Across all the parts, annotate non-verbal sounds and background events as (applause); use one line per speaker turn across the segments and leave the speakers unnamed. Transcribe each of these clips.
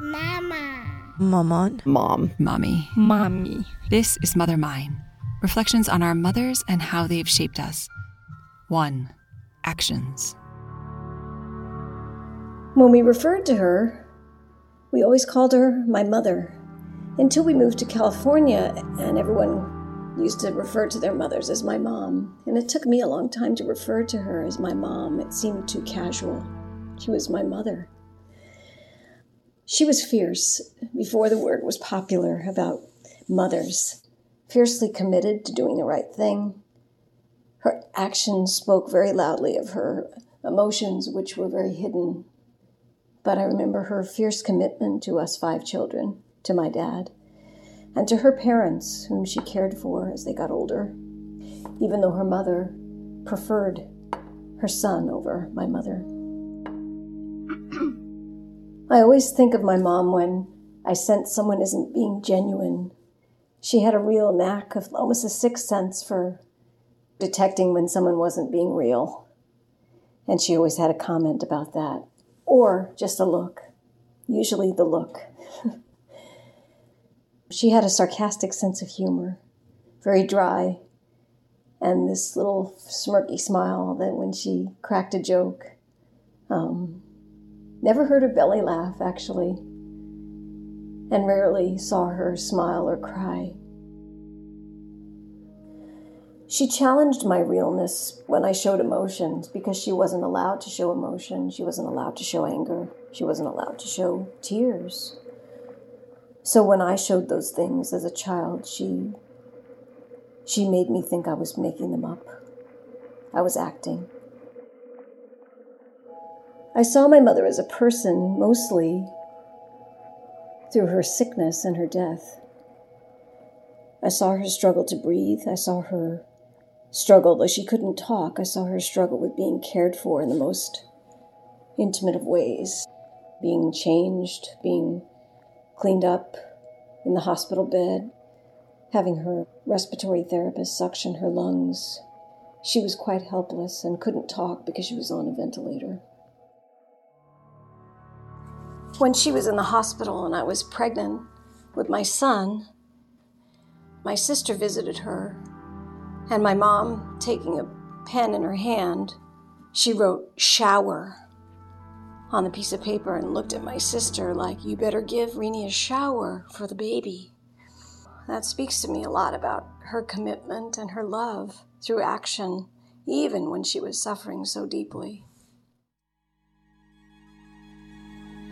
Mama.
Maman.
Mom.
Mommy.
Mommy.
This is Mother Mine. Reflections on our mothers and how they've shaped us. 1. Actions.
When we referred to her, we always called her my mother. Until we moved to California, and everyone used to refer to their mothers as my mom. And it took me a long time to refer to her as my mom. It seemed too casual. She was my mother. She was fierce before the word was popular about mothers, fiercely committed to doing the right thing. Her actions spoke very loudly of her emotions, which were very hidden. But I remember her fierce commitment to us five children, to my dad, and to her parents, whom she cared for as they got older, even though her mother preferred her son over my mother. I always think of my mom when I sense someone isn't being genuine. She had a real knack of almost a sixth sense for detecting when someone wasn't being real. And she always had a comment about that, or just a look, usually the look. (laughs) she had a sarcastic sense of humor, very dry, and this little smirky smile that when she cracked a joke, um, Never heard her belly laugh, actually, and rarely saw her smile or cry. She challenged my realness when I showed emotions because she wasn't allowed to show emotion. She wasn't allowed to show anger. She wasn't allowed to show tears. So when I showed those things as a child, she she made me think I was making them up. I was acting. I saw my mother as a person mostly through her sickness and her death. I saw her struggle to breathe. I saw her struggle, though she couldn't talk, I saw her struggle with being cared for in the most intimate of ways, being changed, being cleaned up in the hospital bed, having her respiratory therapist suction her lungs. She was quite helpless and couldn't talk because she was on a ventilator. When she was in the hospital and I was pregnant with my son, my sister visited her, and my mom, taking a pen in her hand, she wrote shower on the piece of paper and looked at my sister like, You better give Rini a shower for the baby. That speaks to me a lot about her commitment and her love through action, even when she was suffering so deeply.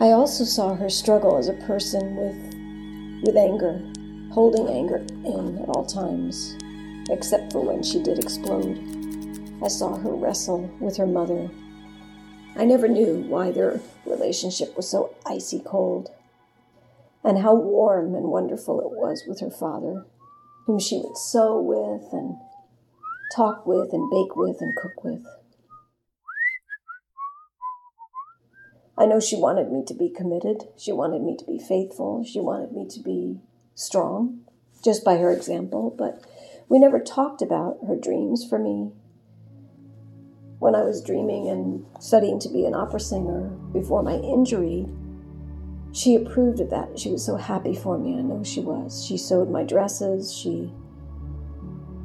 I also saw her struggle as a person with, with anger, holding anger in at all times, except for when she did explode. I saw her wrestle with her mother. I never knew why their relationship was so icy cold, and how warm and wonderful it was with her father, whom she would sew with and talk with and bake with and cook with. I know she wanted me to be committed. She wanted me to be faithful. She wanted me to be strong, just by her example. But we never talked about her dreams for me. When I was dreaming and studying to be an opera singer before my injury, she approved of that. She was so happy for me. I know she was. She sewed my dresses. She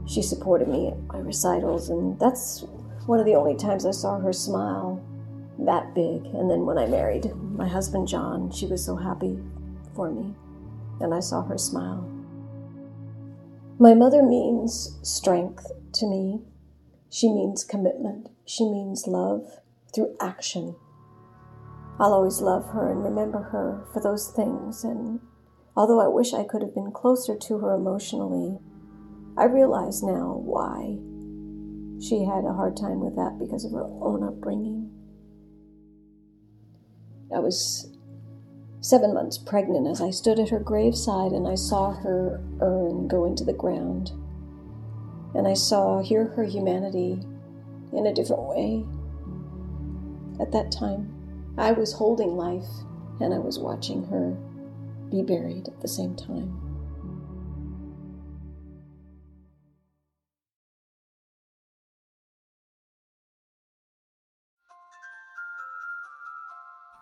she supported me at my recitals, and that's one of the only times I saw her smile that big. And then when I married my husband, John, she was so happy for me, and I saw her smile. My mother means strength to me. She means commitment. She means love through action. I'll always love her and remember her for those things. And although I wish I could have been closer to her emotionally, I realize now why she had a hard time with that because of her own upbringing. I was seven months pregnant as I stood at her graveside and I saw her urn go into the ground. And I saw, hear her humanity in a different way. At that time, I was holding life and I was watching her be buried at the same time.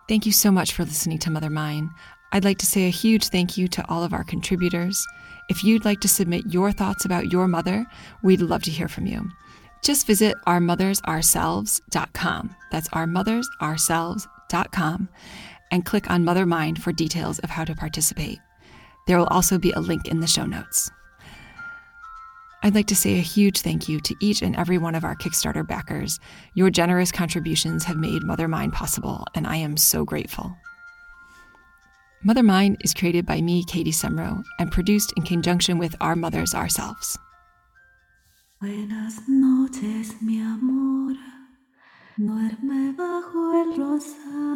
Thank you so much for listening to Mother Mine. I'd like to say a huge thank you to all of our contributors. If you'd like to submit your thoughts about your mother, we'd love to hear from you. Just visit ourmothersourselves.com. That's ourmothersourselves.com and click on Mother Mine for details of how to participate. There will also be a link in the show notes. I'd like to say a huge thank you to each and every one of our Kickstarter backers. Your generous contributions have made Mother Mine possible, and I am so grateful. Mother Mine is created by me, Katie Semro, and produced in conjunction with Our Mothers Ourselves. Buenas noches, mi amor. Duerme bajo el rosal